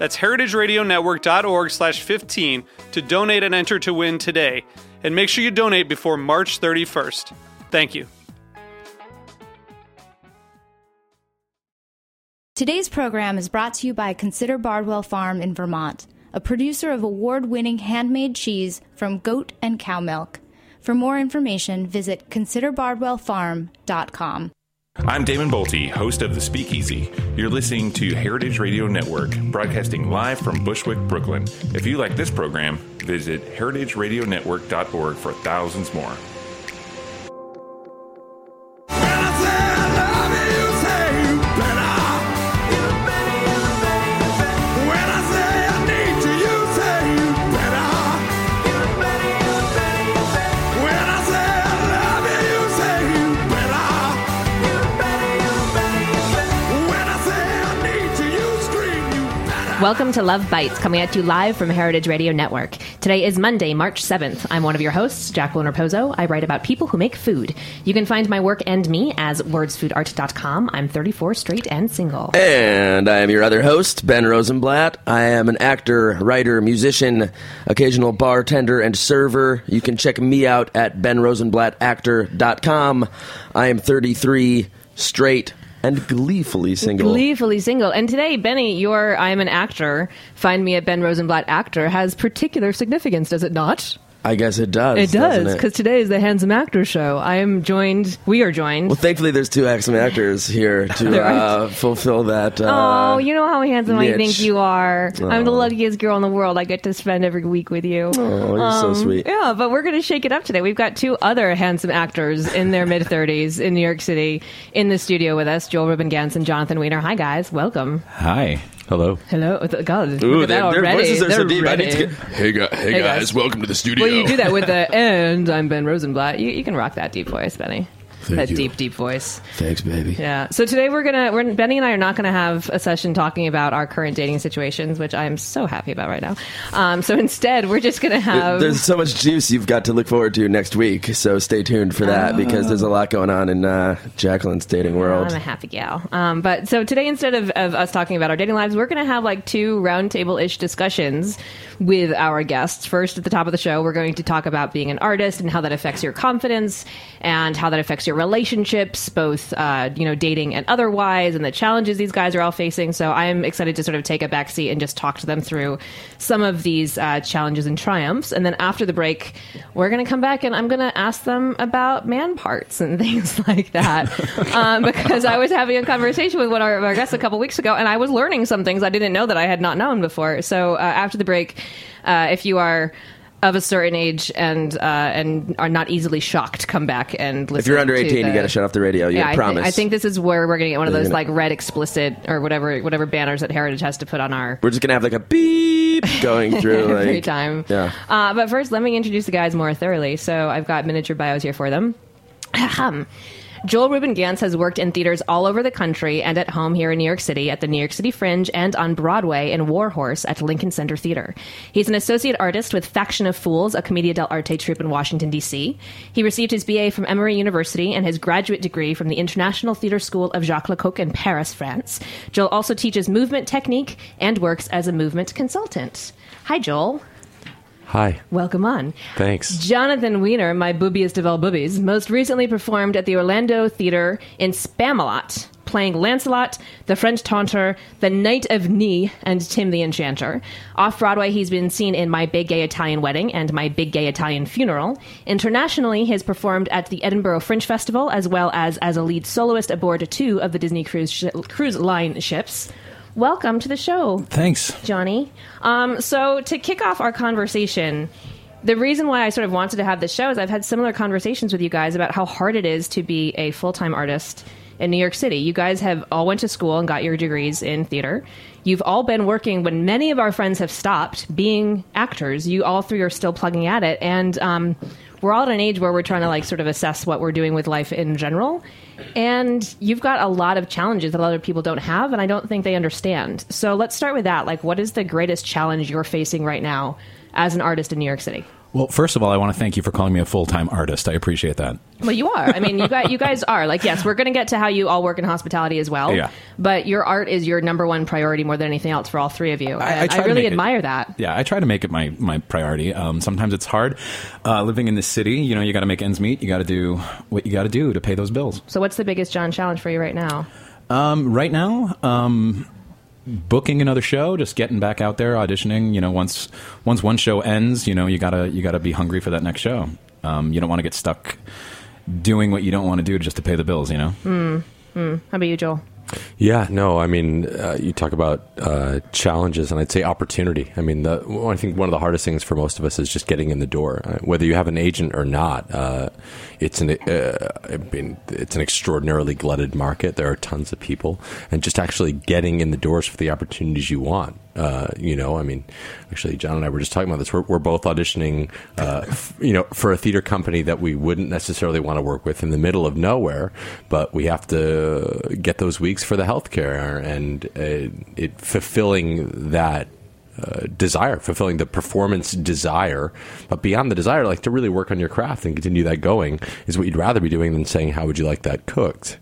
That's heritageradionetwork.org slash 15 to donate and enter to win today. And make sure you donate before March 31st. Thank you. Today's program is brought to you by Consider Bardwell Farm in Vermont, a producer of award winning handmade cheese from goat and cow milk. For more information, visit considerbardwellfarm.com. I'm Damon Boelte, host of The Speakeasy. You're listening to Heritage Radio Network, broadcasting live from Bushwick, Brooklyn. If you like this program, visit heritageradionetwork.org for thousands more. Welcome to Love Bites, coming at you live from Heritage Radio Network. Today is Monday, March 7th. I'm one of your hosts, Jacqueline Raposo. I write about people who make food. You can find my work and me as wordsfoodart.com. I'm 34, straight, and single. And I am your other host, Ben Rosenblatt. I am an actor, writer, musician, occasional bartender, and server. You can check me out at benrosenblattactor.com. I am 33, straight, and gleefully single. Gleefully single. And today, Benny, your I am an actor, find me at Ben Rosenblatt actor has particular significance, does it not? I guess it does. It does, because today is the Handsome Actor Show. I am joined, we are joined. Well, thankfully, there's two handsome actors here to uh, fulfill that. Uh, oh, you know how handsome I think you are. I'm the Oh. luckiest girl in the world. I get to spend every week with you. Oh, you're so sweet. Yeah, but we're going to shake it up today. We've got two other handsome actors in their mid 30s in New York City in the studio with us Joel Ruben Ganz and Jonathan Wiener. Hi, guys. Welcome. Hi. Hello. Hello. Oh, God, Ooh, look at their, that their voices are They're so deep. I need to get. Hey, guys, hey, Hey, guys, guys. welcome to the studio. Well, you do that with the and I'm Ben Rosenblatt. You, you can rock that deep voice, Benny. That you. deep, deep voice. Thanks, baby. Yeah. So today we're gonna, we're, Benny and I are not gonna have a session talking about our current dating situations, which I am so happy about right now. Um, so instead, we're just gonna have. There's so much juice you've got to look forward to next week, so stay tuned for that because there's a lot going on in uh, Jacqueline's dating world. I'm a happy gal. Um, but so today, instead of, of us talking about our dating lives, we're going to have like two roundtable ish discussions with our guests. First, at the top of the show, we're going to talk about being an artist and how that affects your confidence and how that affects your relationships, both uh, you know dating and otherwise, and the challenges these guys are all facing. So I'm excited to sort of take a backseat and just talk to them through some of these uh, challenges and triumphs. And then after the break, we're going to come back and I'm going to ask them about man parts and things like that. um, because I was having a conversation with one of our, our guests a couple weeks ago, and I was learning some things I didn't know that I had not known before. So uh, after the break, uh, if you are of a certain age and uh, and are not easily shocked, come back and listen. if you're under to 18, you got to shut off the radio. You yeah, I, promise. I think this is where we're going to get one of those gonna- like red explicit or whatever whatever banners that Heritage has to put on our we're just gonna have like a beep going through every like, time. Yeah. Uh, but first, let me introduce the guys more thoroughly. So I've got miniature bios here for them. Ahem. Joel Ruben Ganz has worked in theaters all over the country and at home here in New York City at the New York City Fringe and on Broadway in Warhorse at Lincoln Center Theater. He's an associate artist with Faction of Fools, a Commedia dell'arte troupe in Washington, D.C. He received his BA from Emory University and his graduate degree from the International Theater School of Jacques Lecoq in Paris, France. Joel also teaches movement technique and works as a movement consultant. Hi, Joel. Hi. Welcome on. Thanks. Jonathan Wiener, my boobiest of all boobies, most recently performed at the Orlando Theater in Spamalot, playing Lancelot, the French Taunter, the Knight of Ni, and Tim the Enchanter. Off Broadway, he's been seen in My Big Gay Italian Wedding and My Big Gay Italian Funeral. Internationally, he has performed at the Edinburgh Fringe Festival as well as as a lead soloist aboard two of the Disney cruise, sh- cruise line ships. Welcome to the show. Thanks. Johnny. Um, so to kick off our conversation, the reason why I sort of wanted to have this show is I've had similar conversations with you guys about how hard it is to be a full time artist in New York City. You guys have all went to school and got your degrees in theater. You've all been working when many of our friends have stopped being actors. You all three are still plugging at it, and um, we're all at an age where we're trying to like sort of assess what we're doing with life in general. And you've got a lot of challenges that other people don't have, and I don't think they understand. So let's start with that. Like, what is the greatest challenge you're facing right now as an artist in New York City? Well, first of all, I want to thank you for calling me a full time artist. I appreciate that. Well, you are. I mean, you guys, you guys are. Like, yes, we're going to get to how you all work in hospitality as well. Yeah. But your art is your number one priority more than anything else for all three of you. I- I to really make it- admire that. Yeah, I try to make it my, my priority. Um, sometimes it's hard. Uh, living in this city, you know, you got to make ends meet. You got to do what you got to do to pay those bills. So, what's the biggest John challenge for you right now? Um, right now, um, booking another show, just getting back out there, auditioning. You know, once once one show ends, you know, you gotta you gotta be hungry for that next show. Um, you don't want to get stuck doing what you don't want to do just to pay the bills. You know. How about you, Joel? Yeah, no, I mean, uh, you talk about uh, challenges, and I'd say opportunity. I mean, the, well, I think one of the hardest things for most of us is just getting in the door. Uh, whether you have an agent or not, uh, it's an uh, it's an extraordinarily glutted market. There are tons of people, and just actually getting in the doors for the opportunities you want. Uh, you know, I mean, actually, John and I were just talking about this. We're, we're both auditioning, uh, f- you know, for a theater company that we wouldn't necessarily want to work with in the middle of nowhere, but we have to get those weeks for the healthcare and uh, it fulfilling that. Desire, fulfilling the performance desire, but beyond the desire, like to really work on your craft and continue that going is what you'd rather be doing than saying, "How would you like that cooked?"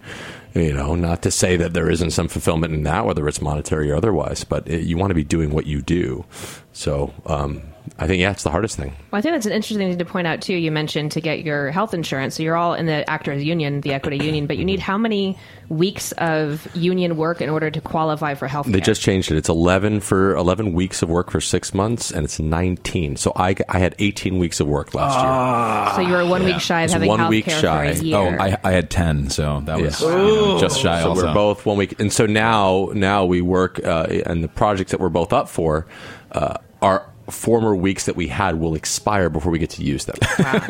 You know, not to say that there isn't some fulfillment in that, whether it's monetary or otherwise, but it, you want to be doing what you do. So, um, I think yeah, it's the hardest thing. Well, I think that's an interesting thing to point out too. You mentioned to get your health insurance. So you're all in the actors union, the equity union, but you need how many weeks of union work in order to qualify for health? They just changed it. It's 11 for 11 weeks of work for six months, and it's 19. So I, I had 18 weeks of work last year. so you were one week shy of It's having one health week care shy. for a year. Oh, I, I had ten, so that was Yeah. you know, just shy. year. So also. we're both one week, and so now now we work, uh, and the projects that we're both up for uh, are former weeks that we had will expire before we get to use them.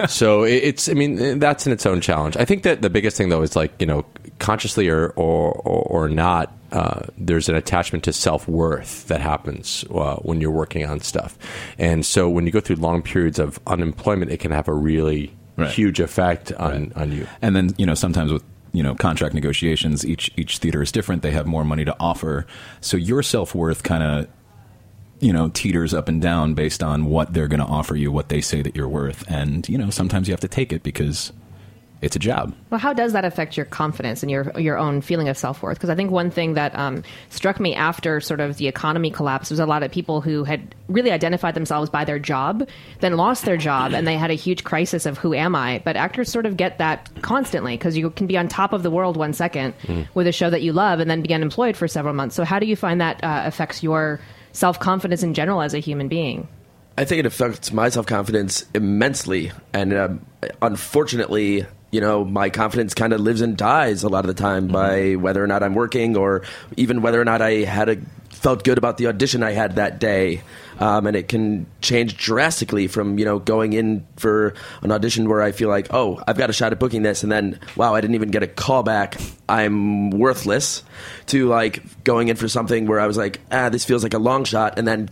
so it's, I mean, that's in its own challenge. I think that the biggest thing though is like you know, consciously or or, or, or not. Uh, there's an attachment to self worth that happens uh, when you're working on stuff, and so when you go through long periods of unemployment, it can have a really Right. huge effect on, on you. And then you know sometimes with you know contract negotiations, each each theater is different. They have more money to offer, so your self worth kind of you know teeters up and down based on what they're going to offer you, what they say that you're worth, and you know sometimes you have to take it because it's a job. Well, how does that affect your confidence and your your own feeling of self worth? Because I think one thing that um, struck me after sort of the economy collapse was a lot of people who had really identified themselves by their job, then lost their job, and they had a huge crisis of who am I. But actors sort of get that constantly because you can be on top of the world one second with a show that you love, and then be unemployed for several months. So how do you find that uh, affects your self confidence in general as a human being? I think it affects my self confidence immensely, and um, unfortunately, you know, my confidence kind of lives and dies a lot of the time by whether or not I'm working, or even whether or not I had a felt good about the audition I had that day. Um, and it can change drastically from you know going in for an audition where I feel like oh I've got a shot at booking this and then wow I didn't even get a call back I'm worthless to like going in for something where I was like ah this feels like a long shot and then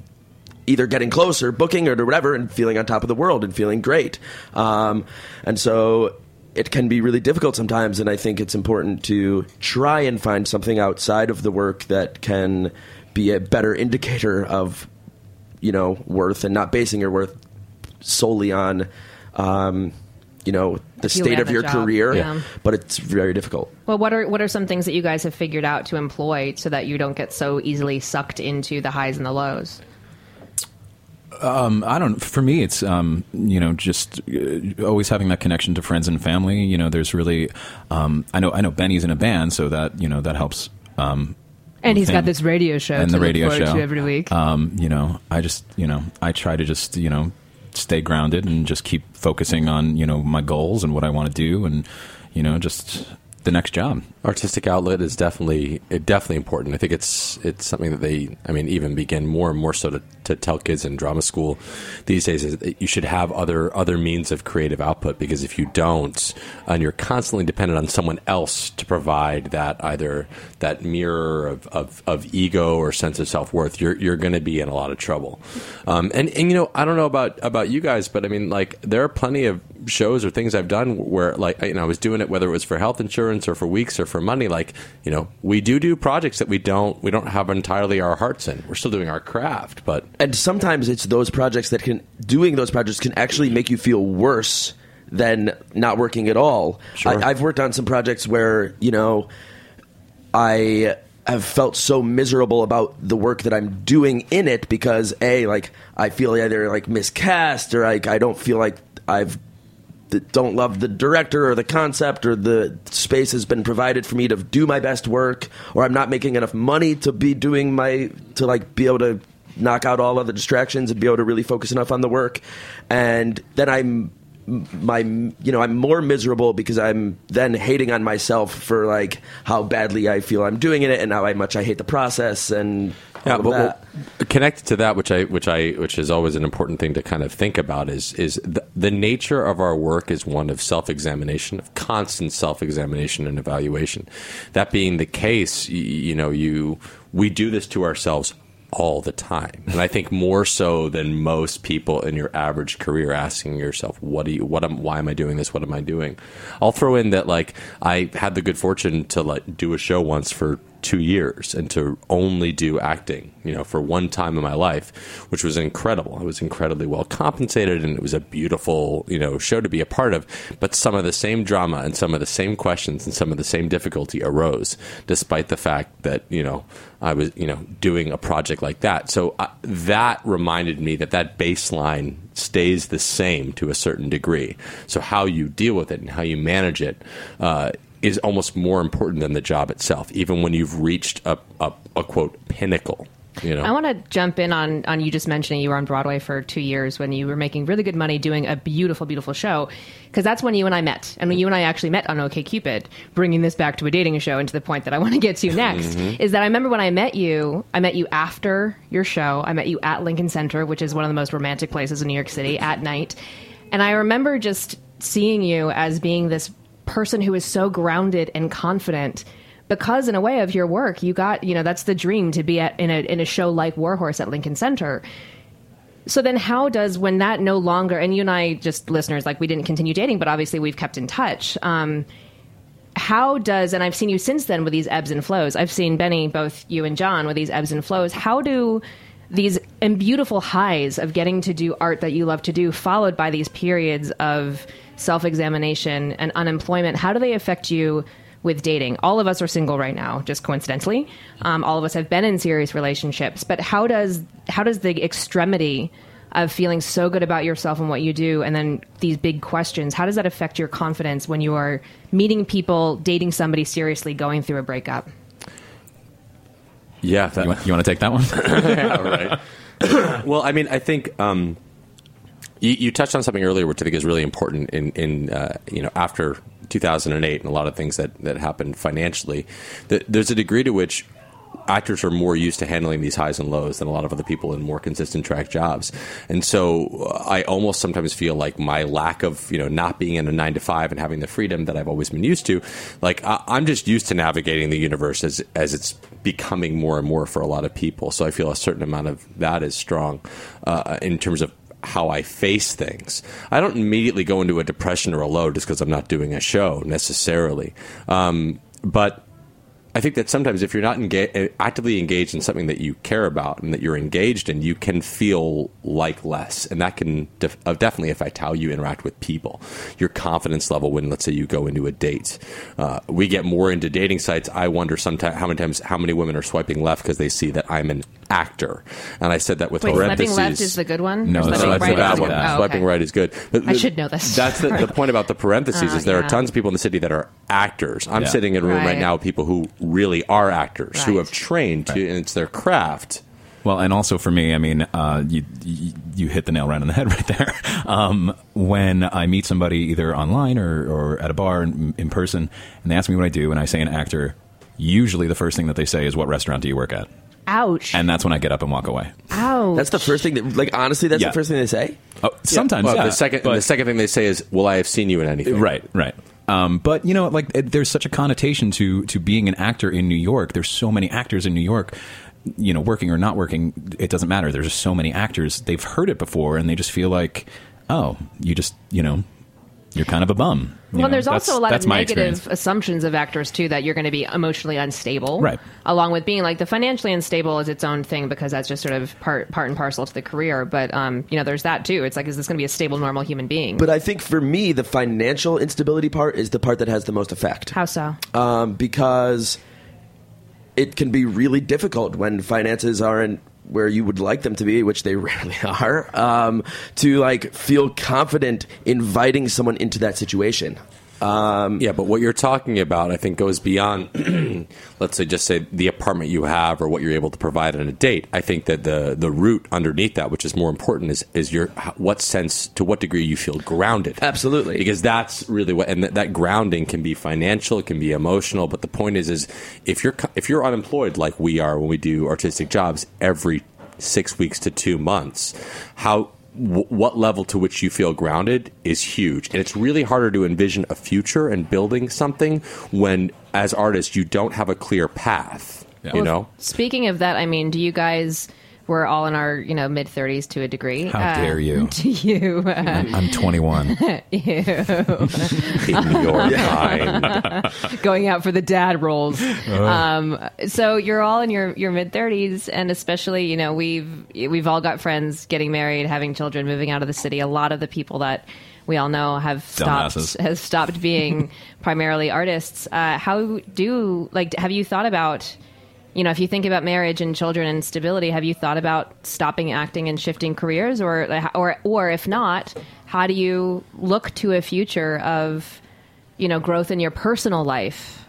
either getting closer, booking, or whatever, and feeling on top of the world and feeling great. Um, and so it can be really difficult sometimes, and I think it's important to try and find something outside of the work that can be a better indicator of, you know, worth and not basing your worth solely on. Um, you know the You state of your job. career, Yeah. but it's very difficult. Well, what are what are some things that you guys have figured out to employ so that you don't get so easily sucked into the highs and the lows? Um, I don't. For me, it's um, you know just uh, always having that connection to friends and family. You know, there's really. Um, I know. I know Benny's in a band, so that you know that helps. Um, And he's with got this radio show and the radio show to every week. Um, you know, I just you know I try to just you know stay grounded and just keep focusing on you know my goals and what I want to do and you know just the next job. Artistic outlet is definitely it definitely important. I think it's it's something that they I mean even begin more and more so to, to tell kids in drama school these days is that you should have other other means of creative output because if you don't and you're constantly dependent on someone else to provide that either that mirror of, of, of ego or sense of self worth you're you're going to be in a lot of trouble. Um, and and you know I don't know about about you guys but I mean like there are plenty of shows or things I've done where like you know I was doing it whether it was for health insurance or for weeks or for money like you know we do do projects that we don't we don't have entirely our hearts in we're still doing our craft but and sometimes it's those projects that can doing those projects can actually make you feel worse than not working at all. Sure. I, I've worked on some projects where you know I have felt so miserable about the work that I'm doing in it because a like I feel either like miscast or like I don't feel like I've that don't love the director or the concept or the space has been provided for me to do my best work or I'm not making enough money to be doing my to like be able to knock out all other distractions and be able to really focus enough on the work. And then I'm my you know I'm more miserable because I'm then hating on myself for like how badly I feel I'm doing it and how much I hate the process and Yeah, but well, connected to that, which I, which I, which is always an important thing to kind of think about, is is the, the nature of our work is one of self examination, of constant self examination and evaluation. That being the case, you, you know, you we do this to ourselves all the time, and I think more so than most people in your average career, asking yourself, "What do you? What am? Why am I doing this? What am I doing?" I'll throw in that like I had the good fortune to like do a show once for two years and to only do acting, you know, for one time in my life, which was incredible. I was incredibly well compensated and it was a beautiful, you know, show to be a part of. But some of the same drama and some of the same questions and some of the same difficulty arose, despite the fact that, you know, I was, you know, doing a project like that. So uh, that reminded me that that baseline stays the same to a certain degree. So how you deal with it and how you manage it uh, is almost more important than the job itself, even when you've reached a, a, a quote pinnacle. You know, I want to jump in on on you just mentioning you were on Broadway for two years when you were making really good money doing a beautiful, beautiful show. Because that's when you and I met, and when you and I actually met on OK Cupid. Bringing this back to a dating show, and to the point that I want to get to next mm-hmm. is that I remember when I met you. I met you after your show. I met you at Lincoln Center, which is one of the most romantic places in New York City at night, and I remember just seeing you as being this person who is so grounded and confident because in a way of your work you got you know that's the dream to be at in a in a show like Warhorse at Lincoln Center. So then how does when that no longer and you and I just listeners like we didn't continue dating but obviously we've kept in touch um how does and I've seen you since then with these ebbs and flows. I've seen Benny both you and John with these ebbs and flows. How do these and beautiful highs of getting to do art that you love to do followed by these periods of self-examination and unemployment how do they affect you with dating all of us are single right now just coincidentally um, all of us have been in serious relationships but how does how does the extremity of feeling so good about yourself and what you do and then these big questions how does that affect your confidence when you are meeting people dating somebody seriously going through a breakup yeah, that, You want, you want to take that one? yeah, right. well, I mean, I think um, you, you touched on something earlier, which I think is really important in, in uh, you know, after 2008 and a lot of things that, that happened financially. That there's a degree to which actors are more used to handling these highs and lows than a lot of other people in more consistent track jobs. And so uh, I almost sometimes feel like my lack of, you know, not being in a nine to five and having the freedom that I've always been used to, like I, I'm just used to navigating the universe as, as it's becoming more and more for a lot of people. So I feel a certain amount of that is strong uh, in terms of how I face things. I don't immediately go into a depression or a low just because I'm not doing a show necessarily. Um, but I think that sometimes if you're not enga- actively engaged in something that you care about and that you're engaged in, you can feel like less, and that can def- uh, definitely affect how you interact with people. Your confidence level when, let's say, you go into a date. Uh, we get more into dating sites. I wonder sometimes how many times how many women are swiping left because they see that I'm an actor, and I said that with Wait, swiping left is the good one? No, Or that's swiping the right bad one. good? Oh, Swiping right is good. But I the- should know this. That's the, the point about the parentheses Uh, is there yeah. are tons of people in the city that are actors. I'm Yeah. sitting in a room right. Right. now with people who really are actors who have trained to, and it's their craft. Well, and also for me, I mean, uh, you, you you hit the nail right on the head right there. Um, when I meet somebody either online or, or at a bar in, in person, and they ask me what I do, and I say an actor, usually the first thing that they say is, "What restaurant do you work at?" Ouch. And that's when I get up and walk away. Ouch. That's the first thing that, like, honestly, that's Yeah. the first thing they say. Oh, sometimes, Well, yeah. the second but- the second thing they say is, "Will I have seen you in anything?" Right, right. Um, but you know, like it, there's such a connotation to to being an actor in New York. There's so many actors in New York. You know, working or not working, it doesn't matter. There's just so many actors. They've heard it before, and they just feel like, oh, you just, you know, you're kind of a bum. You well, know, there's also a lot of negative experience. assumptions of actors too that you're going to be emotionally unstable, Right. Along with being like the financially unstable is its own thing because that's just sort of part part and parcel to the career. But um, you know, there's that too. It's like, is this going to be a stable, normal human being? But I think for me, the financial instability part is the part that has the most effect. How so? um, because it can be really difficult when finances aren't where you would like them to be, which they rarely are, um, to like feel confident inviting someone into that situation. Um, Yeah, but what you're talking about, I think, goes beyond, let's say, just say the apartment you have or what you're able to provide on a date. I think that the the root underneath that, which is more important, is is your what sense to what degree you feel grounded. Absolutely. because that's really what, and that, that grounding can be financial, it can be emotional. But the point is, is if you're if you're unemployed like we are when we do artistic jobs every six weeks to two months, how w- what level to which you feel grounded is huge. And it's really harder to envision a future and building something when, as artists, you don't have a clear path. Yeah. You Well, know? Speaking of that, I mean, do you guys? We're all in our you know mid 30s to a degree. How dare you. Do you? Uh, I'm 21. In your mind. going out for the dad roles. Um, so you're all in your, your mid thirties, and especially you know we've we've all got friends getting married, having children, moving out of the city. A lot of the people that we all know have stopped Dumbasses. has stopped being primarily artists. Uh, how do like have you thought about? You know, if you think about marriage and children and stability, have you thought about stopping acting and shifting careers, or or or if not, how do you look to a future of you know growth in your personal life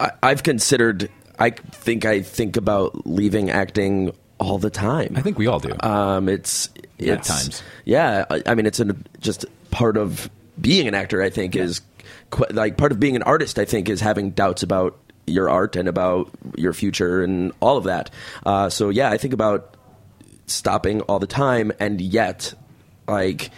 I, I've considered. I think I think about leaving acting all the time. I think we all do. Um, it's Yeah, it's times. Yeah, I, I mean, it's an, just part of being an actor. I think is qu- like part of being an artist. I think is having doubts about your art and about your future and all of that. Uh, so yeah, I think about stopping all the time, and yet, like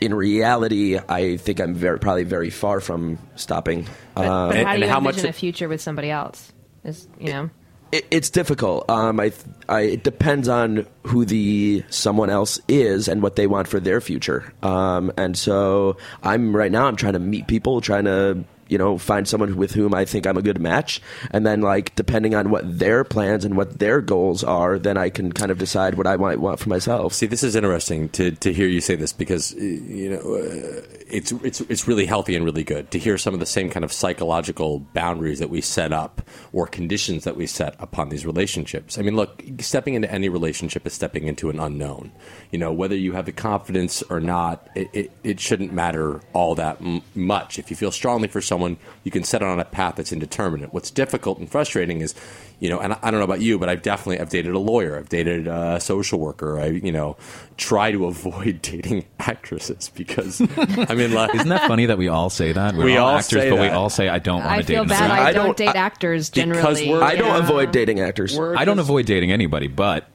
in reality, I think I'm very probably very far from stopping. But, Um, but and- how do you how much envision it- a future with somebody else? Is you know, it, it's difficult. Um, I, I, it depends on who the someone else is and what they want for their future. Um, and so I'm right now. I'm trying to meet people, trying to you know find someone with whom I think I'm a good match, and then like depending on what their plans and what their goals are, then I can kind of decide what I might want for myself. See, this is interesting to, to hear you say this because you know uh, it's it's it's really healthy and really good to hear some of the same kind of psychological boundaries that we set up or conditions that we set upon these relationships. I mean, look, stepping into any relationship is stepping into an unknown. You know, whether you have the confidence or not, it, it, it shouldn't matter all that m- much. If you feel strongly for someone, you can set it on a path that's indeterminate. What's difficult and frustrating is you know, and I I don't know about you, but I've definitely I've dated a lawyer, I've dated a social worker. I you know try to avoid dating actresses because I mean, like, Isn't that funny that we all say that? We're We all, all actors, say but we all say I don't want I to date feel another bad. I, I don't, don't- date I- actors because generally. we're- I don't Yeah. avoid dating actors. I don't avoid dating anybody, but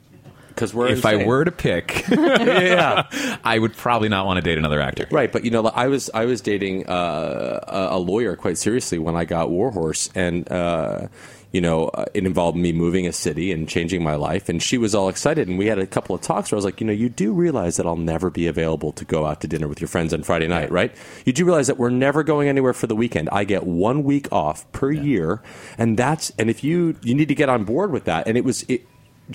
because we're if I were to pick, yeah. I would probably not want to date another actor. Right, but you know, I was I was dating uh, a a lawyer quite seriously when I got Warhorse, and uh, you know, uh, it involved me moving a city and changing my life. And she was all excited. And we had a couple of talks where I was like, you know, you do realize that I'll never be available to go out to dinner with your friends on Friday night, right? You do realize that we're never going anywhere for the weekend. I get one week off per year. And that's, and if you, you need to get on board with that. And it was, it,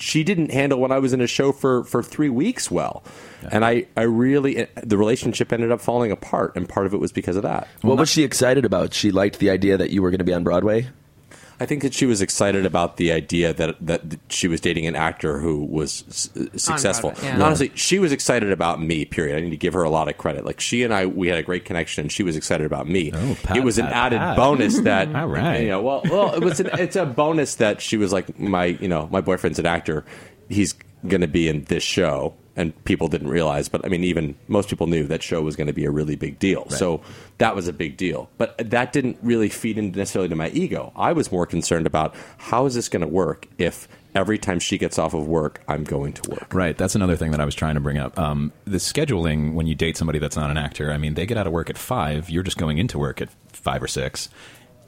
she didn't handle when I was in a show for, for three weeks well. And I, I really, the relationship ended up falling apart. And part of it was because of that. What was she excited about? She liked the idea that you were going to be on Broadway. I think that she was excited about the idea that that she was dating an actor who was s- successful. Broadway, yeah. Honestly, she was excited about me. Period. I need to give her a lot of credit. Like she and I, we had a great connection. and She was excited about me. Oh, pat, it was an added pat. bonus that. All right. You know, well, well, it was. An, it's a bonus that she was like my. You know, my boyfriend's an actor. He's going to be in this show. And people didn't realize, but I mean, even most people knew that show was going to be a really big deal. So that was a big deal. But that didn't really feed into necessarily to my ego. I was more concerned about how is this going to work if every time she gets off of work, I'm going to work. Right. That's another thing that I was trying to bring up. Um, the scheduling when you date somebody that's not an actor. I mean, they get out of work at five. You're just going into work at five or six.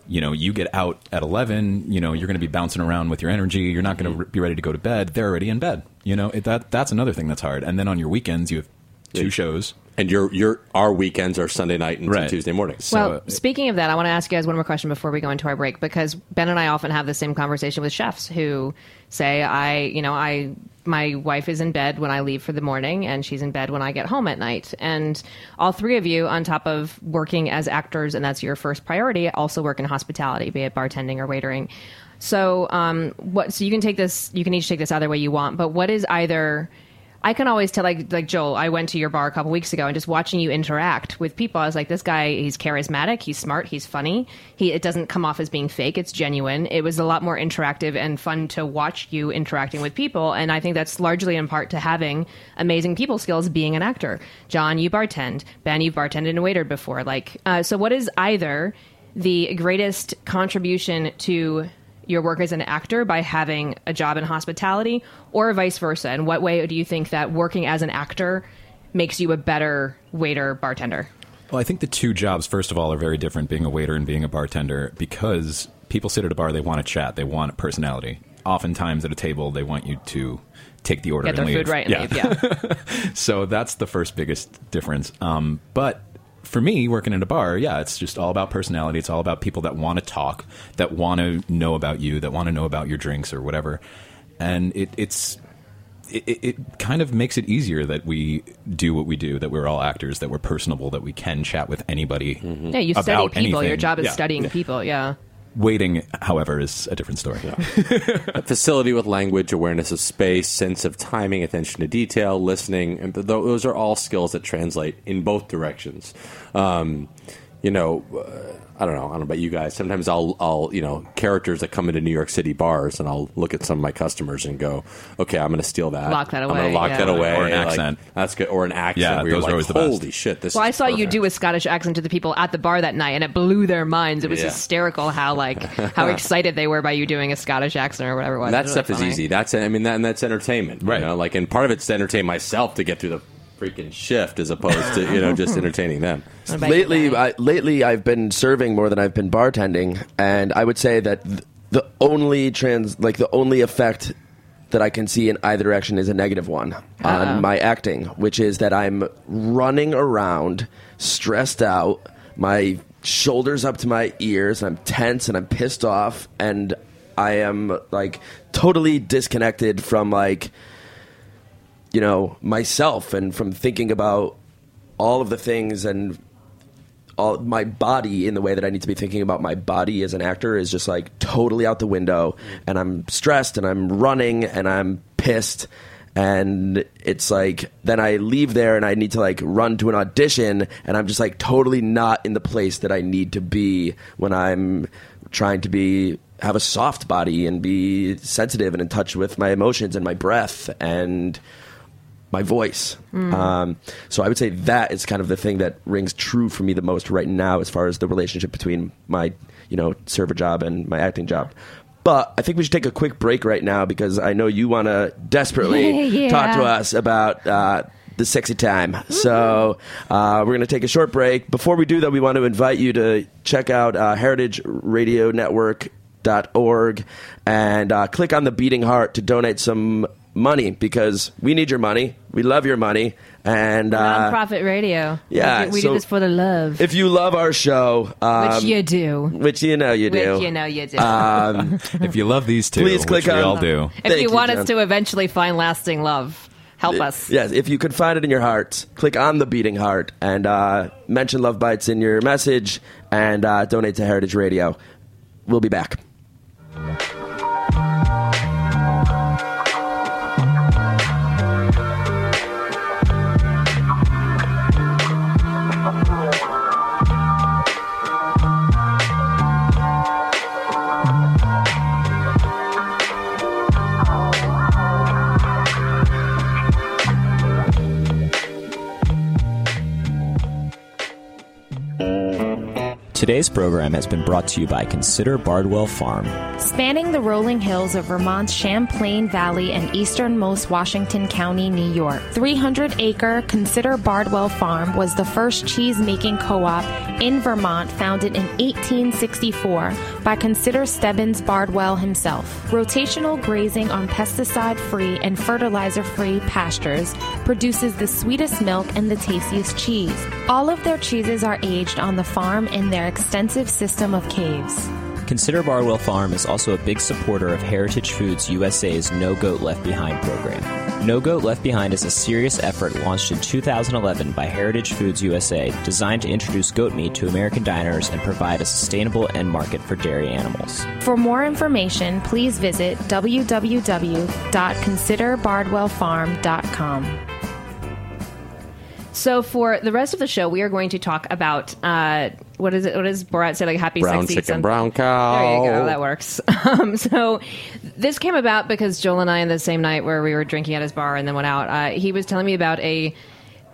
You know, you get out at eleven. You know, you're going to be bouncing around with your energy. You're not going to be ready to go to bed. They're already in bed. You know, it, that that's another thing that's hard. And then on your weekends, you have two Yeah. shows. And your your our weekends are Sunday night and Right. Tuesday morning. well, uh, speaking of that, I want to ask you guys one more question before we go into our break because Ben and I often have the same conversation with chefs who say, "I, you know, I my wife is in bed when I leave for the morning, and she's in bed when I get home at night." And all three of you, on top of working as actors, and that's your first priority, also work in hospitality, be it bartending or waitering. So, um, what? So you can take this. You can each take this either way you want. But what is either? I can always tell, like, like Joel. I went to your bar a couple weeks ago, and just watching you interact with people, I was like, this guy, he's charismatic, he's smart, he's funny. He it doesn't come off as being fake; it's genuine. It was a lot more interactive and fun to watch you interacting with people, and I think that's largely in part to having amazing people skills, being an actor. John, you bartend. Ben, you've bartended and waitered before. Like, uh, so what is either the greatest contribution to your work as an actor by having a job in hospitality or vice versa? In what way do you think that working as an actor makes you a better waiter bartender? Well, I think the two jobs, first of all, are very different being a waiter and being a bartender because people sit at a bar, they want to chat, they want personality. Oftentimes at a table, they want you to take the order Get their and leave. food right and leave. Yeah. so that's the first biggest difference. Um, but for me, working in a bar, yeah, it's just all about personality. It's all about people that want to talk, that want to know about you, that want to know about your drinks or whatever. And it, it's it, it- it kind of makes it easier that we do what we do, that we're all actors, that we're personable, that we can chat with anybody. Yeah, you study about people. Your job is Yeah. studying people. Yeah. Waiting, however, is a different story. A facility with language, awareness of space, sense of timing, attention to detail, listening, and th- those are all skills that translate in both directions. Um, you know, uh, I don't know. I don't know about you guys. Sometimes I'll, I'll, you know, characters that come into New York City bars, and I'll look at some of my customers and go, "Okay, I'm going to steal that. Lock that away. I'm going away, to lock yeah. that away." Or an Like, accent. that's good. Or an accent. Yeah, where you're those are like, always the best. Holy shit! This. Well, I is saw you do a Scottish accent to the people at the bar that night, and it blew their minds. It was Yeah. hysterical how like how excited they were by you doing a Scottish accent or whatever it was. that It was stuff really is easy. That's I mean that and that's entertainment, Right. You know, like and part of it's to entertain myself to get through the freaking shift as opposed to you know just entertaining them. What about you, lately, I, lately I've been serving more than I've been bartending, and I would say that th- the only trans, like the only effect that I can see in either direction is a negative one on my acting, which is that I'm running around, stressed out, my shoulders up to my ears, I'm tense and I'm pissed off, and I am like totally disconnected from like you know myself and from thinking about all of the things and all my body in the way that I need to be thinking about my body as an actor is just like totally out the window. And I'm stressed and I'm running and I'm pissed. And it's like then I leave there and I need to like run to an audition. And I'm just like totally not in the place that I need to be when I'm trying to be have a soft body and be sensitive and in touch with my emotions and my breath. And my voice. Um, so I would say that is kind of the thing that rings true for me the most right now, as far as the relationship between my, you know, server job and my acting job. But I think we should take a quick break right now because I know you want to desperately Yeah. talk to us about uh, the sexy time. So uh, we're going to take a short break. Before we do that, we want to invite you to check out uh, Heritage Radio Network org and uh, click on the beating heart to donate some money because we need your money. We love your money. And uh, Nonprofit radio. yeah, we, we so do this for the love, if you love our show, um, which you do, which you know you do, which you know you do. um, If you love these two, Please click which we on- all do. if thank you you, want John. us to eventually find lasting love, help us. Yes, if you could find it in your heart, click on the beating heart and uh, mention Love Bites in your message and uh, donate to Heritage Radio. We'll be back. Today's program has been brought to you by Consider Bardwell Farm. Spanning the rolling hills of Vermont's Champlain Valley and easternmost Washington County, New York, 300 acre Consider Bardwell Farm was the first cheese making co op in Vermont founded in 1864 by Consider Stebbins Bardwell himself. Rotational grazing on pesticide free and fertilizer free pastures produces the sweetest milk and the tastiest cheese. All of their cheeses are aged on the farm in their extensive system of caves. Consider Bardwell Farm is also a big supporter of Heritage Foods USA's No Goat Left Behind program. No Goat Left Behind is a serious effort launched in 2011 by Heritage Foods USA designed to introduce goat meat to American diners and provide a sustainable end market for dairy animals. For more information, please visit www.considerbardwellfarm.com. So for the rest of the show, we are going to talk about uh, what is it? What does Borat say? Like happy, Brown sexy, chicken, son- brown cow. There you go. That works. Um, so this came about because Joel and I, on the same night where we were drinking at his bar and then went out, uh, he was telling me about a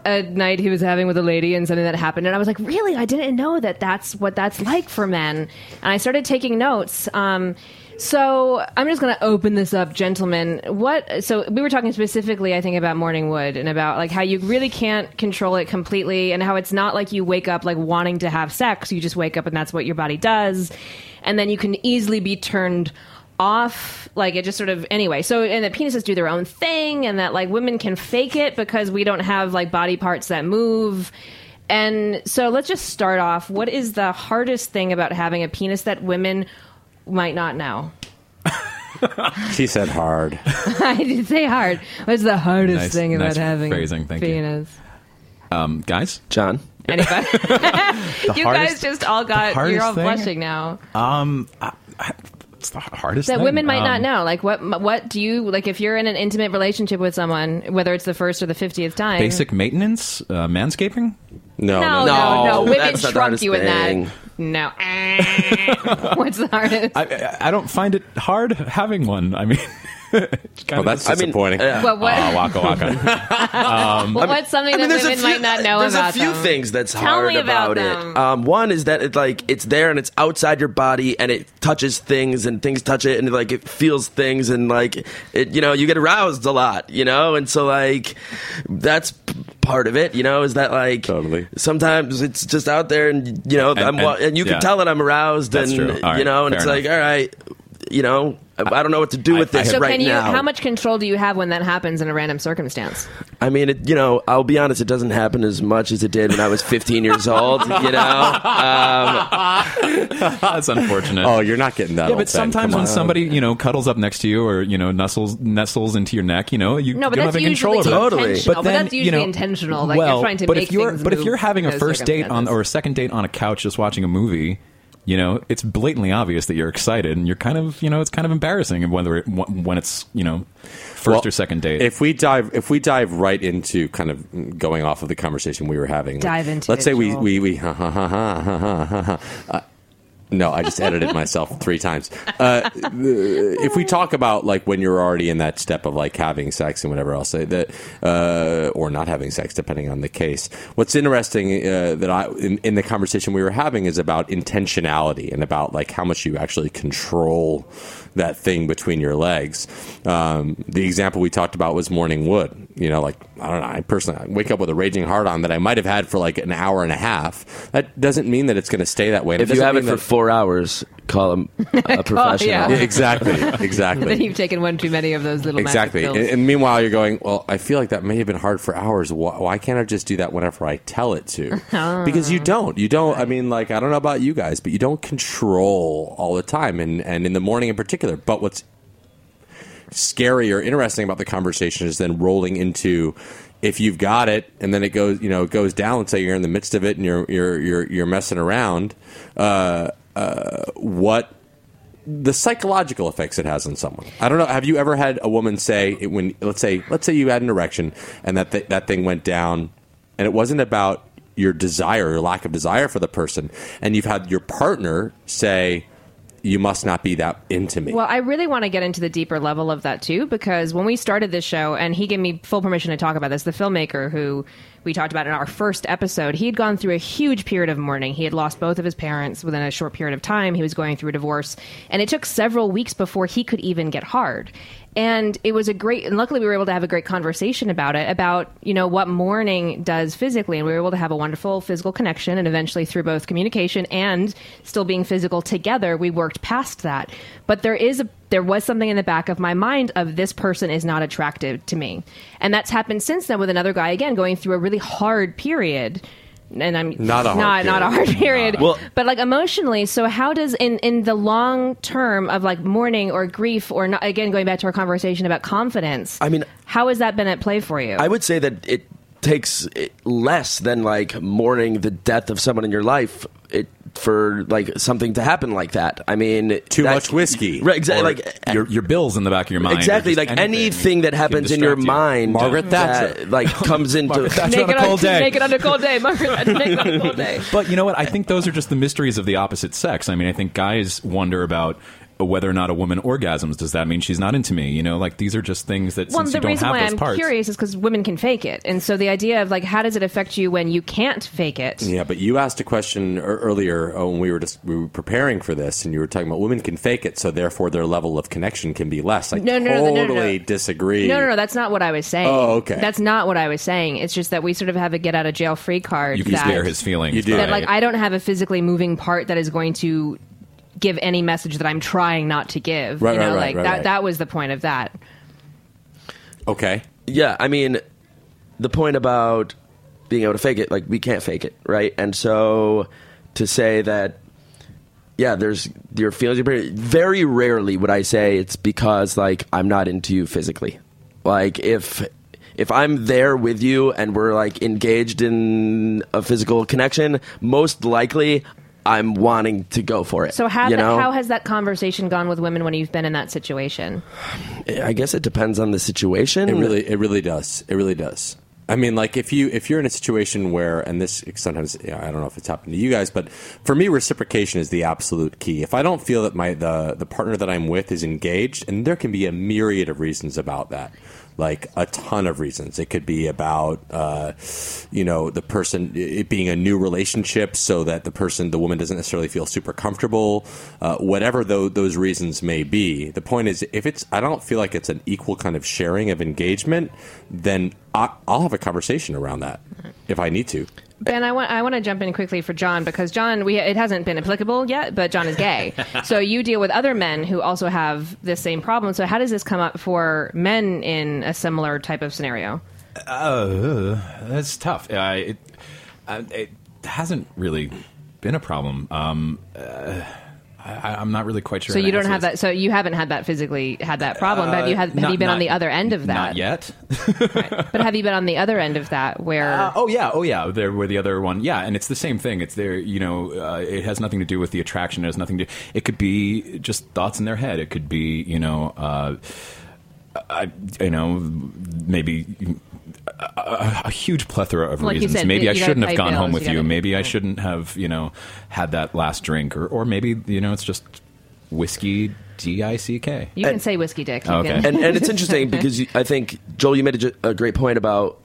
a night he was having with a lady and something that happened, and I was like, really? I didn't know that that's what that's like for men. And I started taking notes. Um, so I'm just going to open this up, gentlemen. What? So we were talking specifically, I think, about morning wood and about like how you really can't control it completely, and how it's not like you wake up like wanting to have sex. You just wake up and that's what your body does, and then you can easily be turned off like it just sort of anyway so and that penises do their own thing and that like women can fake it because we don't have like body parts that move and so let's just start off what is the hardest thing about having a penis that women might not know She said hard. i did say hard what's the hardest Nice- thing about nice having phrasing, a thank you. Um, guys, John. anybody you guys just all got you're all thing? blushing now um, I, I, it's the hardest thing. that thing. women might not Um, know like what what do you like if you're in an intimate relationship with someone whether it's the first or the 50th time Basic maintenance, uh, manscaping. No, No, no, no, no. No, Women that's not the trump hardest you in thing. that. No. What's the hardest? I, I, don't find it hard having one. I mean, Well, of that's I mean, disappointing. yeah. What, what, Oh, waka waka. well, what's something I mean, that there's a women few, might not know there's about a few them? things that's Tell hard me about about, them. it. Um, one is that it like it's there and it's outside your body and it touches things and things touch it and like it feels things and like it you know you get aroused a lot you know and so like that's p- part of it you know is that like Totally. sometimes it's just out there and you know And- I'm wa- and- and you yeah. can tell that I'm aroused That's and true. All right, you know and fair it's like all right you know I, I don't know what to do I- with this So right can you? now. How much control do you have when that happens in a random circumstance? I mean, it, you know, I'll be honest, it doesn't happen as much as it did when I was 15 years old, you know? Um, That's unfortunate. oh, you're not getting that. yeah, old, but sometimes when on. somebody you know cuddles up next to you or you know nestles nestles into your neck, you know you No, but don't that's have any usually control over it. Totally. intentional. But, then, that's you usually know, intentional. Like well, you're trying to but make if you're but if you're having a first date on or a second date on a couch just watching a movie, you know, it's blatantly obvious that you're excited, and you're kind of you know it's kind of embarrassing whether it, when it's you know first Well, or second date. If we dive, if we dive right into kind of going off of the conversation we were having, Dive into Let's it, say we Joel. we we ha ha ha ha ha ha ha. ha. Uh, no, I just edited myself three times. Uh, if we talk about like when you're already in that step of like having sex and whatever else, that uh, or not having sex, depending on the case. What's interesting uh, that I in, in the conversation we were having is about intentionality and about like how much you actually control that thing between your legs. Um, the example we talked about was morning wood. You know, like I don't know, I personally I wake up with a raging heart on that I might have had for like an hour and a half. That doesn't mean that it's going to stay that way. And If you have it for four hours, call him a professional. yeah. Yeah, exactly, exactly. then you've taken one too many of those little Exactly. magic And, and meanwhile, you're going, well, I feel like that may have been hard for hours. Why, why can't I just do that whenever I tell it to? Ah. Because you don't. You don't. I mean, like, I don't know about you guys, but you don't control all the time, and, and in the morning in particular. But what's scary or interesting about the conversation is then rolling into if you've got it and then it goes you know it goes down say you're in the midst of it and you're you're you're, you're messing around uh, uh, what the psychological effects it has on someone. I don't know. Have you ever had a woman say it when let's say let's say you had an erection and that th- that thing went down, and it wasn't about your desire or lack of desire for the person, and you've had your partner say, "You must not be that into me." Well, I really want to get into the deeper level of that too, because when we started this show, and he gave me full permission to talk about this, the filmmaker who we talked about in our first episode, he had gone through a huge period of mourning. He had lost both of his parents within a short period of time. He was going through a divorce, and it took several weeks before he could even get hard. And it was a great, and luckily we were able to have a great conversation about it, about, you know, what mourning does physically. And we were able to have a wonderful physical connection. And eventually, through both communication and still being physical together, we worked past that. But there is a, there was something in the back of my mind of this person is not attractive to me. And that's happened since then with another guy, again, going through a really hard period. And I'm Not a hard not, not a period. hard period, Well- but like emotionally. So how does in in the long term of like mourning or grief or not, again going back to our conversation about confidence? I mean- how has that been at play for you? I would say that it takes less than like mourning the death of someone in your life for like something to happen like that. I mean, Too much whiskey. right? Exactly. Or Like your your bills in the back of your mind. exactly like anything, that happens in your you. mind, Margaret that, like comes into. Margaret Thatcher on a cold day. naked on a cold day, Margaret. naked on a cold day. But you know what? I think those are just the mysteries of the opposite sex. I mean, I think guys wonder about whether or not a woman orgasms. Does that mean she's not into me? You know, like these are just things that Well, since the you don't reason have why those I'm parts. curious is because women can fake it, and so the idea of like how does it affect you when you can't fake it? Yeah, but you asked a question earlier uh, when we were just we were preparing for this, and you were talking about women can fake it, so therefore their level of connection can be less. I No, no, no, no, no, no. totally disagree. No, no, no. That's not what I was saying. Oh, okay. That's not what I was saying. It's just that we sort of have a get out of jail free card. You can that, spare his feelings. You do. that like I don't have a physically moving part that is going to give any message that I'm trying not to give. Right, you know, right, right, like right, that right. that was the point of that. Okay. Yeah, I mean, the point about being able to fake it, like we can't fake it, right? And so to say that, yeah, there's your feelings. are- Very rarely would I say it's because like I'm not into you physically. Like if if I'm there with you and we're like engaged in a physical connection, most likely I'm wanting to go for it. So how you know? how has that conversation gone with women when you've been in that situation? I guess it depends on the situation. It really, it really does. It really does. I mean, like if you if you're in a situation where, and this sometimes you know, I don't know if it's happened to you guys, but for me, reciprocation is the absolute key. If I don't feel that my the the partner that I'm with is engaged, and there can be a myriad of reasons about that, like a ton of reasons. It could be about uh, you know the person it being a new relationship, so that the person the woman doesn't necessarily feel super comfortable. Uh, whatever tho- those reasons may be, the point is if it's I don't feel like it's an equal kind of sharing of engagement, then I, I'll have a conversation around that if I need to. Ben, I want I want to jump in quickly for John because John, we it hasn't been applicable yet, but John is gay, so you deal with other men who also have this same problem. So how does this come up for men in a similar type of scenario? Uh, that's tough. Uh, it, uh, it hasn't really been a problem. Um, uh, I, I'm not really quite sure. So you don't have this. that. So you haven't had that physically had that problem. but have you had, have Not- you been on the other end of that? Not yet. But have you been on the other end of that where? Uh, oh yeah, oh yeah. There were the other one. Yeah, and it's the same thing. It's there. You know, uh, it has nothing to do with the attraction. It has nothing to. It could be just thoughts in their head. It could be you know, uh, I, you know, maybe. A, a, a huge plethora of Like reasons. said, maybe I shouldn't have pay gone home with you you. gotta- Maybe I shouldn't have, you know, had that last drink, or or maybe you know, it's just whiskey. D I C K. you can say whiskey dick. Okay. and, and it's interesting because you, I think Joel, you made a, a great point about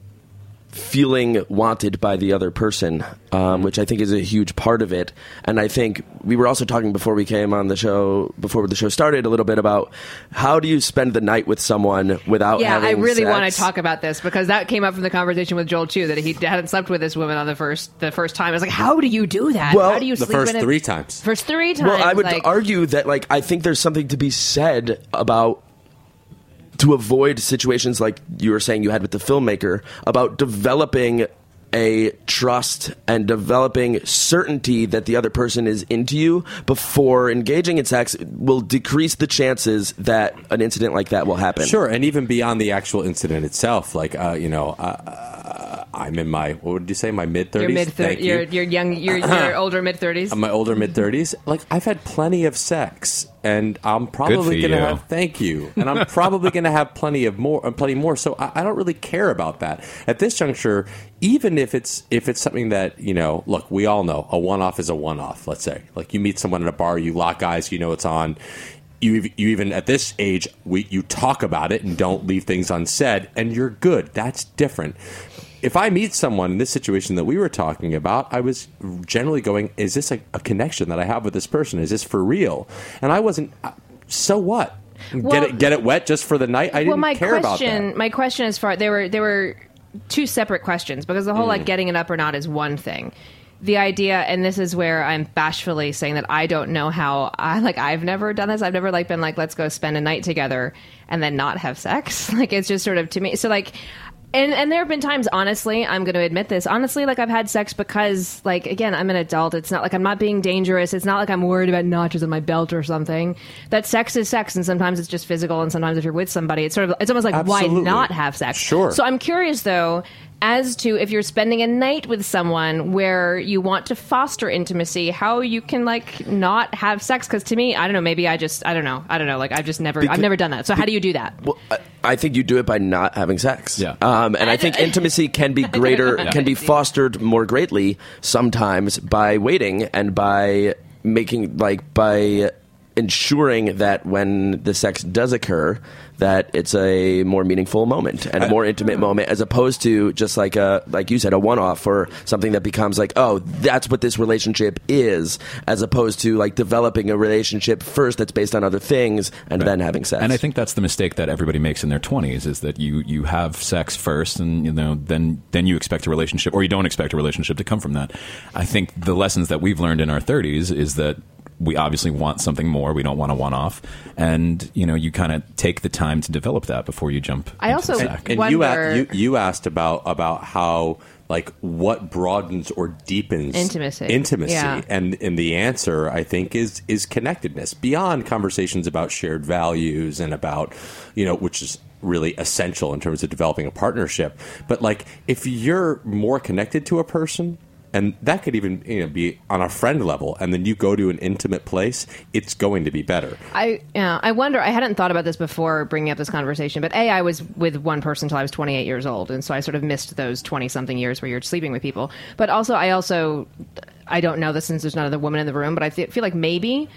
feeling wanted by the other person, um, which I think is a huge part of it. And I think we were also talking before we came on the show, before the show started, a little bit about how do you spend the night with someone without Yeah, I really sex? want to talk about this because that came up from the conversation with Joel too that he hadn't slept with this woman on the first the first time. I was like, how do you do that? Well, how do you The sleep first in a- three times. First three times. Well, I would like, argue that like I think there's something to be said about to avoid situations like you were saying you had with the filmmaker about developing a trust and developing certainty that the other person is into you before engaging in sex will decrease the chances that an incident like that will happen. Sure, and even beyond the actual incident itself, like uh, you know, uh, I'm in my what would you say, my mid You're thirties. mid thirties. You're, you're young. You're, you're older mid thirties. I'm my older mid thirties. Like I've had plenty of sex, and I'm probably gonna you. have thank you, and I'm probably gonna have plenty of more, uh, plenty more. So I, I don't really care about that at this juncture. Even if it's if it's something that you know, look, we all know a one off is a one off. Let's say, like you meet someone at a bar, you lock eyes, you know it's on. You, you even at this age, we, you talk about it and don't leave things unsaid, and you're good. That's different if I meet someone in this situation that we were talking about, I was generally going, "Is this a, a connection that I have with this person? Is this for real?" And I wasn't. uh, So what? Well- get it get it wet just for the night? I didn't well, my care about question, that. my question is far. There were there were two separate questions because the whole Mm. like getting it up or not is one thing. The idea, and this is where I'm bashfully saying that I don't know how I like. I've never done this. I've never like been like, let's go spend a night together and then not have sex. Like it's just sort of to me. So like. And and there have been times, honestly, I'm going to admit this. Honestly, like I've had sex because, like, again, I'm an adult. It's not like I'm not being dangerous. It's not like I'm worried about notches on my belt or something. That sex is sex, and sometimes it's just physical, and sometimes if you're with somebody, it's sort of it's almost like why not have sex? Sure. So I'm curious though, as to if you're spending a night with someone where you want to foster intimacy, how you can like not have sex? Because to me, I don't know. Maybe I just I don't know. I don't know. Like I've just never I've never done that. So how do you do that? Well, I, I think you do it by not having sex. Yeah. Um, and I think intimacy can be greater, Yeah. can be fostered more greatly sometimes by waiting and by making, like, by ensuring that when the sex does occur, that it's a more meaningful moment and a more intimate moment, as opposed to just like a, like you said, a one-off or something that becomes like, oh, that's what this relationship is, as opposed to like developing a relationship first that's based on other things and then having sex. And I think that's the mistake that everybody makes in their 20s is that you you have sex first and you know then then you expect a relationship or you don't expect a relationship to come from that. I think the lessons that we've learned in our 30s is that we obviously want something more. We don't want a one off. And you know, you kind of take the time to develop that before you jump I into also- the and, sack. and wonder- you, a- you you asked about about how like what broadens or deepens Intimacy. intimacy Yeah. and and the answer i think is is connectedness beyond conversations about shared values and about you know which is really essential in terms of developing a partnership but like if you're more connected to a person and that could even you know be on a friend level and then you go to an intimate place it's going to be better I yeah, I wonder. I hadn't thought about this before bringing up this conversation, but a I was with one person until I was 28 years old, and so I sort of missed those 20 something years where you're sleeping with people. But also, I also I don't know this since there's not another woman in the room, but I fe- feel like maybe.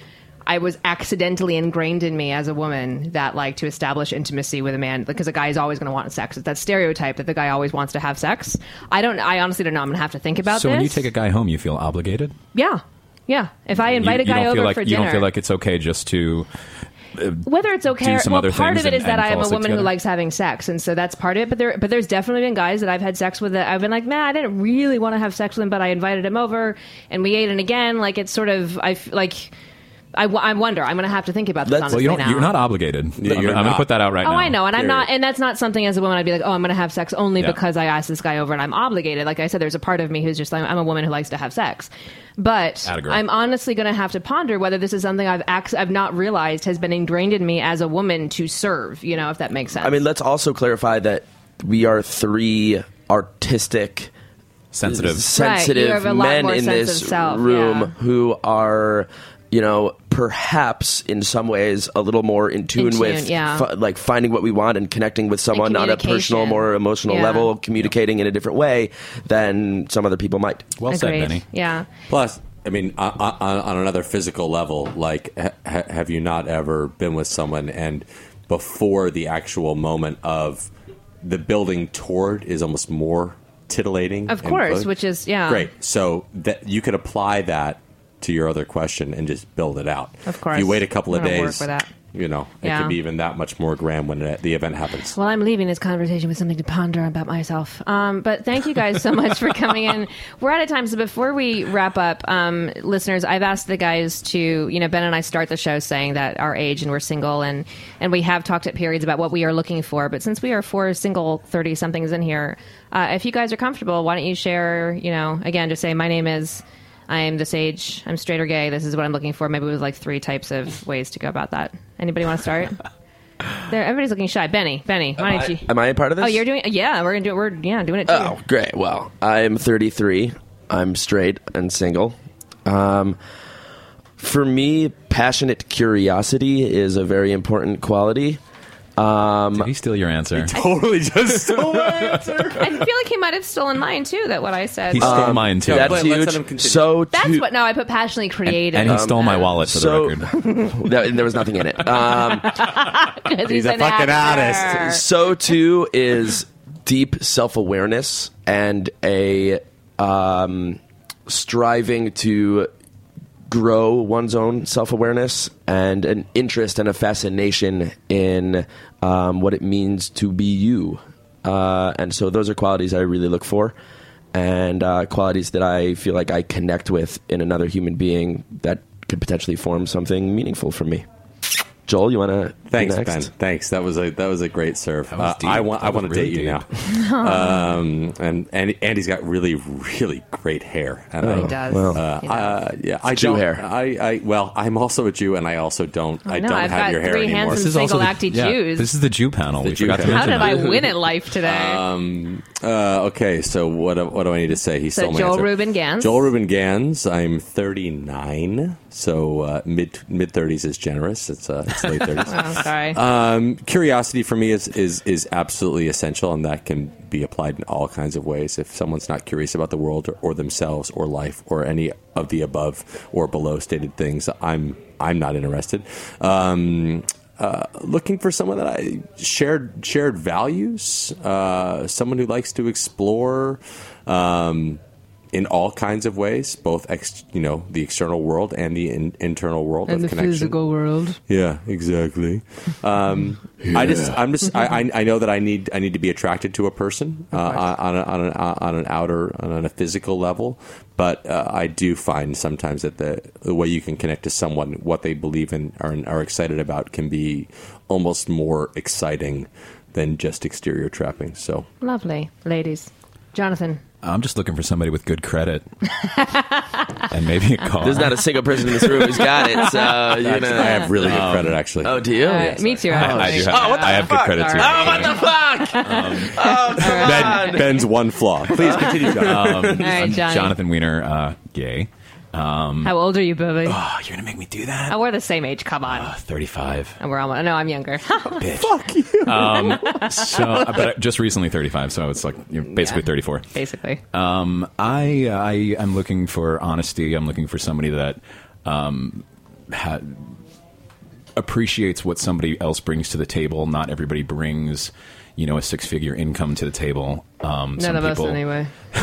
I was accidentally ingrained in me as a woman that like to establish intimacy with a man because a guy is always going to want sex. It's that stereotype that the guy always wants to have sex. I don't. I honestly don't know. I'm going to have to think about so this. when you take a guy home, you feel obligated. yeah, yeah. If I invite you, a guy over like for you dinner, don't feel like it's okay just to uh, whether it's okay or well, part of it and- is that I am a woman who likes having sex, and so that's part of it. But there, but there's definitely been guys that I've had sex with that I've been like, man, I didn't really want to have sex with him, but I invited him over, and we ate, and again, like it's sort of I like. I, w- I wonder. I'm going to have to think about this well, you don't, now. you're not obligated. Yeah, I'm, you're I'm going to put that out right Oh, now. Oh, I know, and I'm not, and that's not something as a woman I'd be like, oh, I'm going to have sex only Yeah. because I asked this guy over and I'm obligated. Like I said, there's a part of me who's just like, I'm a woman who likes to have sex, but I'm honestly going to have to ponder whether this is something I've ac- I've not realized has been ingrained in me as a woman to serve. You know, if that makes sense. I mean, let's also clarify that we are three artistic, Sensitive. sensitive you have a lot men in sense this room yeah. who are, you know, perhaps in some ways a little more in tune, tune, with, yeah. fi- like finding what we want and connecting with someone on a personal, more emotional Yeah. level, communicating in a different way than some other people might. Well said, Benny. Yeah. Plus, I mean, on, on, on another physical level, like, ha- ha- have you not ever been with someone and before the actual moment of the building toward is almost more titillating. Of course, which is yeah. great. So that you could apply that to your other question and just build it out. Of course. If you wait a couple of I'm gonna work days, you know, it Yeah. could be even that much more grand when it, the event happens. Well, I'm leaving this conversation with something to ponder about myself. Um, but thank you guys so much for coming in. We're out of time, so before we wrap up, um, listeners, I've asked the guys to, you know, Ben and I start the show saying that our age and we're single, and and we have talked at periods about what we are looking for. But since we are four single thirty somethings in here, uh, if you guys are comfortable, why don't you share? You know, again, just say my name is. I'm this age. I'm straight or gay. This is what I'm looking for. Maybe with like three types of ways to go about that. Anybody want to start? There, everybody's looking shy. Benny, Benny, why don't you? Am I a part of this? Oh, you're doing. Yeah, we're gonna do it. We're yeah doing it too. Oh, great. Well, I'm 33. I'm straight and single. Um, for me, passionate curiosity is a very important quality. Um, Did he steal your answer? Totally just stole my answer. I feel like he might have stolen mine too. That what I said. He stole mine too, that's Wait, let's huge. let him. So That's to- what. No, I put passionately creative. and he stole my wallet for the so record. that- there was nothing in it. Um, 'Cause He's a an fucking actor. artist. so too is deep self awareness and a um, striving to grow one's own self awareness and an interest and a fascination in um, what it means to be you. Uh, and so those are qualities I really look for. And uh, qualities that I feel like I connect with in another human being that could potentially form something meaningful for me. Joel, you want to Thanks, next? Ben. Thanks. That was a that was a great serve. Uh. I want I That was want to really date you now. um, and and Andy's got really really great hair. And I, He does. well. Uh, He uh, yeah, I Jew don't. hair. I, I well, I'm also a Jew, and I also don't. I know, don't I've have got your hair three anymore. This is also single the- acty yeah, Jews. This is the Jew panel. The we Jew forgot to panel. How did I win at life today? Um, uh, okay, so what what do I need to say? He So stole my Joel answer. Ruben Ganz. Joel Ruben Ganz. I'm 39, so uh, mid mid 30s is generous. It's uh, late 30s. oh, sorry. Um, curiosity for me is, is is absolutely essential, and that can be applied in all kinds of ways. If someone's not curious about the world or, or themselves or life or any of the above or below stated things, I'm I'm not interested. Um, uh, looking for someone that I shared shared values, uh, someone who likes to explore. Um, in all kinds of ways, both ex, you know the external world and the in, internal world of connection. physical world. Yeah, exactly. Um, I just, I'm just, I, I- I know that I need, I need to be attracted to a person uh, on, a, on, an, on an outer, on a physical level. But uh, I do find sometimes that the, the way you can connect to someone, what they believe in or are excited about, can be almost more exciting than just exterior trappings. So Lovely, ladies. Jonathan. I'm just looking for somebody with good credit and maybe a car. There's not a single person in this room who's got it. So you know. I have really good credit, actually. Oh, do you? Uh, me too. I, I do have, Oh, what the I have good fuck? credit too. Oh, what the fuck? oh, come Ben, on. Ben's one flaw. Please continue, John. Um, right, I'm Jonathan Wiener, uh, gay. How old are you, Bobby? Oh, you're gonna make me do that? Oh, we're the same age. Come on. 35. And we're almost. No, I'm younger. Fuck you. Um, so, uh, but just recently 35, so it's like you're basically 34. Basically. Um, I I am looking for honesty. I'm looking for somebody that um, ha- appreciates what somebody else brings to the table. Not everybody brings, you know, a six figure income to the table. Um, None some of us, anyway.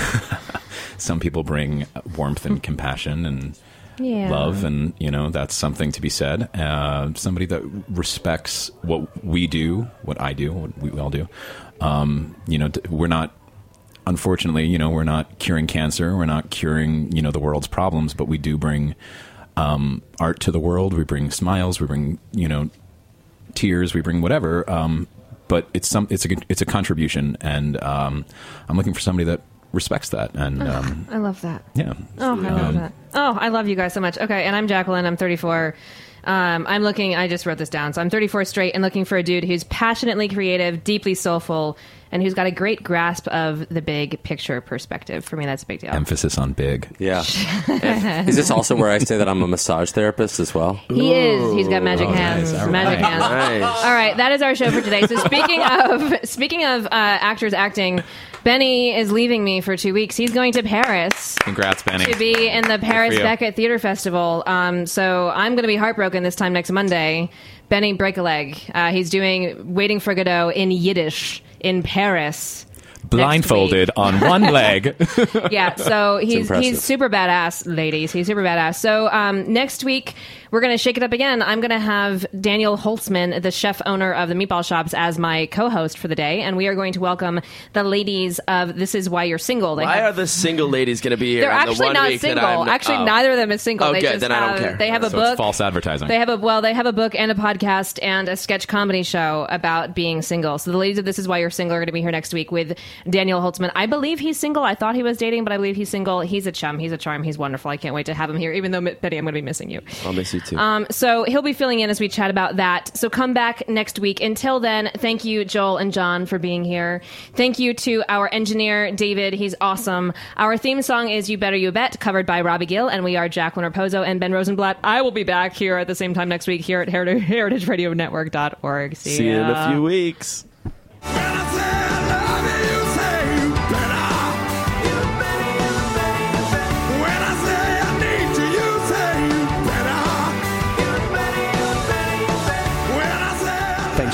Some people bring warmth and compassion and Yeah. love, and you know that's something to be said. Uh, somebody that respects what we do, what I do, what we all do. Um, you know, we're not. Unfortunately, you know, we're not curing cancer. We're not curing, you know, the world's problems, but we do bring um, art to the world. We bring smiles. We bring, you know, tears. We bring whatever. Um, but it's some. It's a. It's a contribution, and um, I'm looking for somebody that respects that. And um, I love that. yeah. Oh, I love that. Oh, I love you guys so much. Okay, and I'm Jacqueline. I'm 34. Um, I'm looking. I just wrote this down. So I'm 34 straight and looking for a dude who's passionately creative, deeply soulful, and who's got a great grasp of the big picture perspective. For me, that's a big deal. Emphasis on big. Yeah. Is this also where I say that I'm a massage therapist as well? He is. He's got magic hands. nice. All Magic right. hands. Nice. All right, that is our show for today. So speaking of speaking of uh, actors acting, Benny is leaving me for two weeks. He's going to Paris Congrats, Benny. to be in the Paris. Beckett Theater Festival. Um, so I'm going to be heartbroken this time next Monday. Benny break a leg. Uh, he's doing Waiting for Godot in Yiddish in Paris. blindfolded on one leg. yeah, so he's he's super badass, ladies. He's super badass. So um, next week we're gonna shake it up again. I'm gonna have Daniel Holzman, the chef owner of the Meatball Shops, as my co-host for the day, and we are going to welcome the ladies of This Is Why You're Single. They Why have- are the single ladies going to be here? they're the actually one not single. Actually, oh. neither of them is single. Oh, they good. just Then I don't have, care. They have a book. false advertising. They have a well, they have a book and a podcast and a sketch comedy show about being single. So the ladies of This Is Why You're Single are going to be here next week with Daniel Holzman. I believe he's single. I thought he was dating, but I believe he's single. He's a chum. He's a charm. He's wonderful. I can't wait to have him here. Even though Betty, I'm going to be missing you. I'll miss you too. Um, so he'll be filling in as we chat about that. So come back next week. Until then, thank you, Joel and John, for being here. Thank you to our engineer, David. He's awesome. Our theme song is You Better You Bet, covered by Robbie Gill, and we are Jacqueline Raposo and Ben Rosenblatt. I will be back here at the same time next week here at Heritage, heritageradionetwork.org. See, See you in a few weeks.